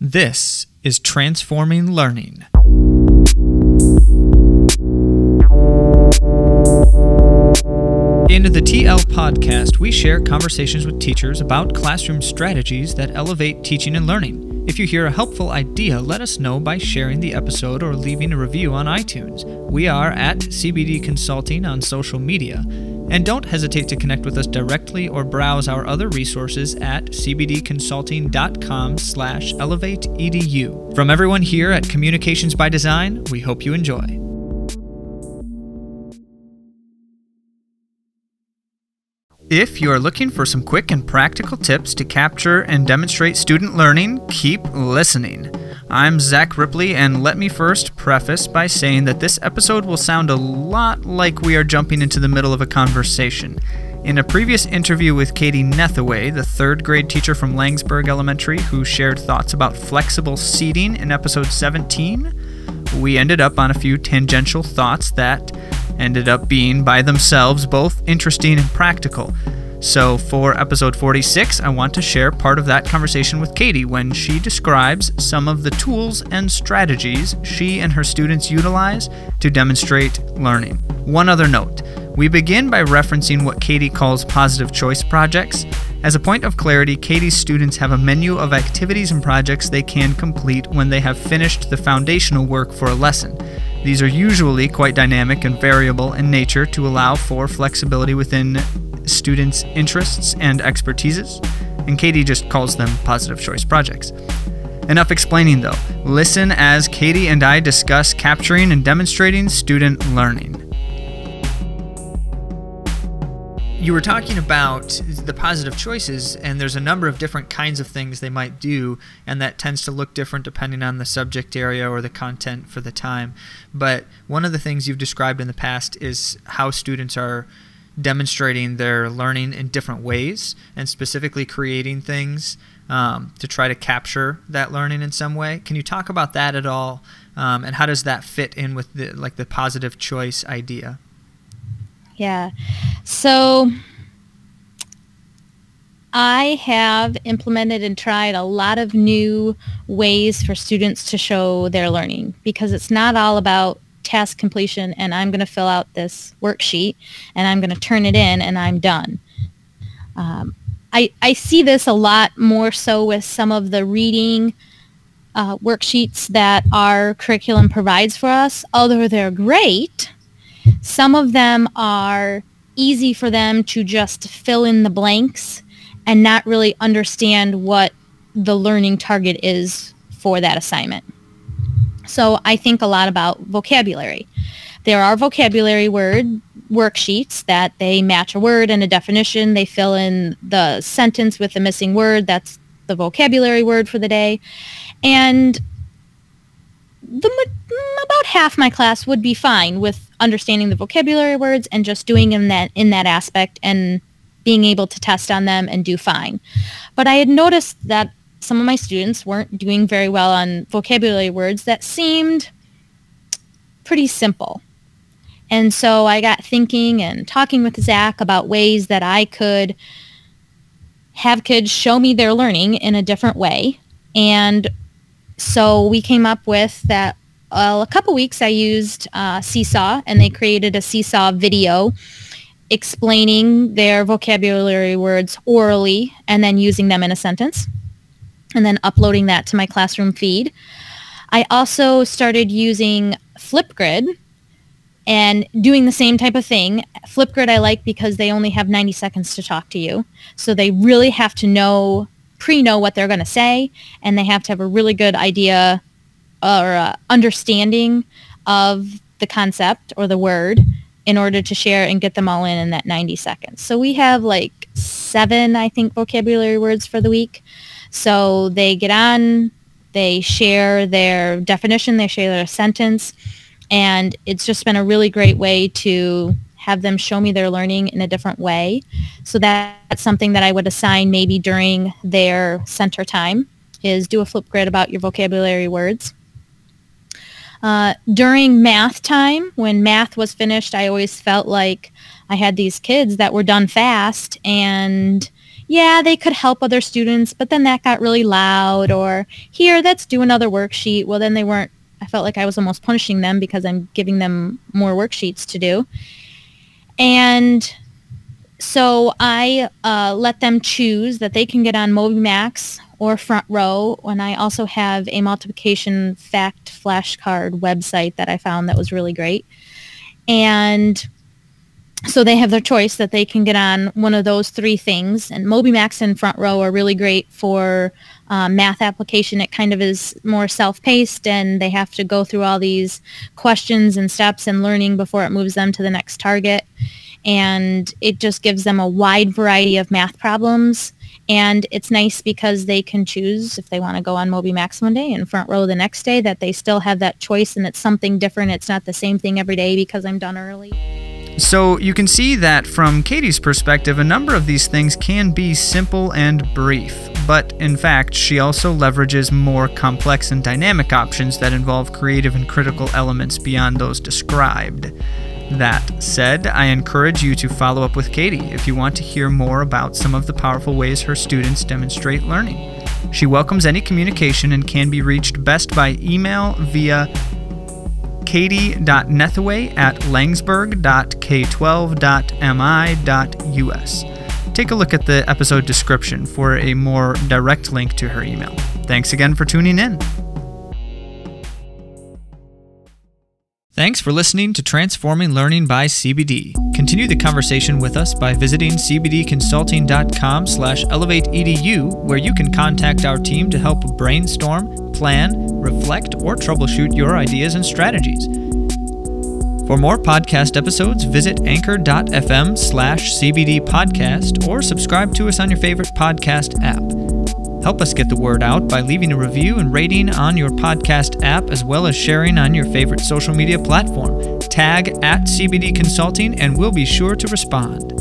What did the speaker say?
This is Transforming Learning. In the TL podcast, we share conversations with teachers about classroom strategies that elevate teaching and learning. If you hear a helpful idea, let us know by sharing the episode or leaving a review on iTunes. We are at CBD Consulting on social media. And don't hesitate to connect with us directly or browse our other resources at cbdconsulting.com slash elevateedu. From everyone here at Communications by Design, we hope you enjoy. If you're looking for some quick and practical tips to capture and demonstrate student learning, keep listening. I'm Zach Ripley, and let me first preface by saying that this episode will sound a lot like we are jumping into the middle of a conversation. In a previous interview with Katie Nethaway, the third grade teacher from Laingsburg Elementary, who shared thoughts about flexible seating in episode 17, we ended up on a few tangential thoughts that ended up being by themselves both interesting and practical. So, for episode 46, I want to share part of that conversation with Katie when she describes some of the tools and strategies she and her students utilize to demonstrate learning. One other note we begin by referencing what Katie calls positive choice projects. As a point of clarity, Katie's students have a menu of activities and projects they can complete when they have finished the foundational work for a lesson. These are usually quite dynamic and variable in nature to allow for flexibility within students' interests and expertises, and Katie just calls them positive choice projects. Enough explaining though. Listen as Katie and I discuss capturing and demonstrating student learning. You were talking about the positive choices, and there's a number of different kinds of things they might do, and that tends to look different depending on the subject area or the content for the time. But one of the things you've described in the past is how students are demonstrating their learning in different ways, and specifically creating things um, to try to capture that learning in some way. Can you talk about that at all, um, and how does that fit in with the like the positive choice idea? Yeah. So I have implemented and tried a lot of new ways for students to show their learning because it's not all about task completion and I'm going to fill out this worksheet and I'm going to turn it in and I'm done. Um, I, I see this a lot more so with some of the reading uh, worksheets that our curriculum provides for us. Although they're great, some of them are easy for them to just fill in the blanks and not really understand what the learning target is for that assignment. So I think a lot about vocabulary. There are vocabulary word worksheets that they match a word and a definition. They fill in the sentence with the missing word. That's the vocabulary word for the day. And the about half my class would be fine with understanding the vocabulary words and just doing in that in that aspect and being able to test on them and do fine. But I had noticed that some of my students weren't doing very well on vocabulary words that seemed pretty simple. And so I got thinking and talking with Zach about ways that I could have kids show me their learning in a different way. And so we came up with that well, a couple weeks I used uh, Seesaw and they created a Seesaw video explaining their vocabulary words orally and then using them in a sentence and then uploading that to my classroom feed. I also started using Flipgrid and doing the same type of thing. Flipgrid I like because they only have 90 seconds to talk to you. So they really have to know pre-know what they're going to say, and they have to have a really good idea or uh, understanding of the concept or the word in order to share and get them all in in that 90 seconds. So we have like seven, I think, vocabulary words for the week. So they get on, they share their definition, they share their sentence, and it's just been a really great way to have them show me their learning in a different way. So that's something that I would assign maybe during their center time is do a Flipgrid about your vocabulary words. Uh, during math time, when math was finished, I always felt like I had these kids that were done fast and yeah, they could help other students, but then that got really loud or here, let's do another worksheet. Well, then they weren't, I felt like I was almost punishing them because I'm giving them more worksheets to do. And so I uh, let them choose that they can get on MobyMax or Front Row. And I also have a multiplication fact flashcard website that I found that was really great. And so they have their choice that they can get on one of those three things. And MobyMax and Front Row are really great for uh, math application. It kind of is more self-paced and they have to go through all these questions and steps and learning before it moves them to the next target and it just gives them a wide variety of math problems. And it's nice because they can choose if they want to go on MobyMax one day and front row the next day that they still have that choice and it's something different. It's not the same thing every day because I'm done early. So you can see that from Katie's perspective, a number of these things can be simple and brief, but in fact, she also leverages more complex and dynamic options that involve creative and critical elements beyond those described. That said, I encourage you to follow up with Katie if you want to hear more about some of the powerful ways her students demonstrate learning. She welcomes any communication and can be reached best by email via katie.nethaway at laingsburg.k12.mi.us. Take a look at the episode description for a more direct link to her email. Thanks again for tuning in. Thanks for listening to Transforming Learning by CBD. Continue the conversation with us by visiting cbdconsulting.com slash elevateedu, where you can contact our team to help brainstorm, plan, reflect, or troubleshoot your ideas and strategies. For more podcast episodes, visit anchor.fm slash CBD podcast or subscribe to us on your favorite podcast app. Help us get the word out by leaving a review and rating on your podcast app as well as sharing on your favorite social media platform. Tag at CBD Consulting and we'll be sure to respond.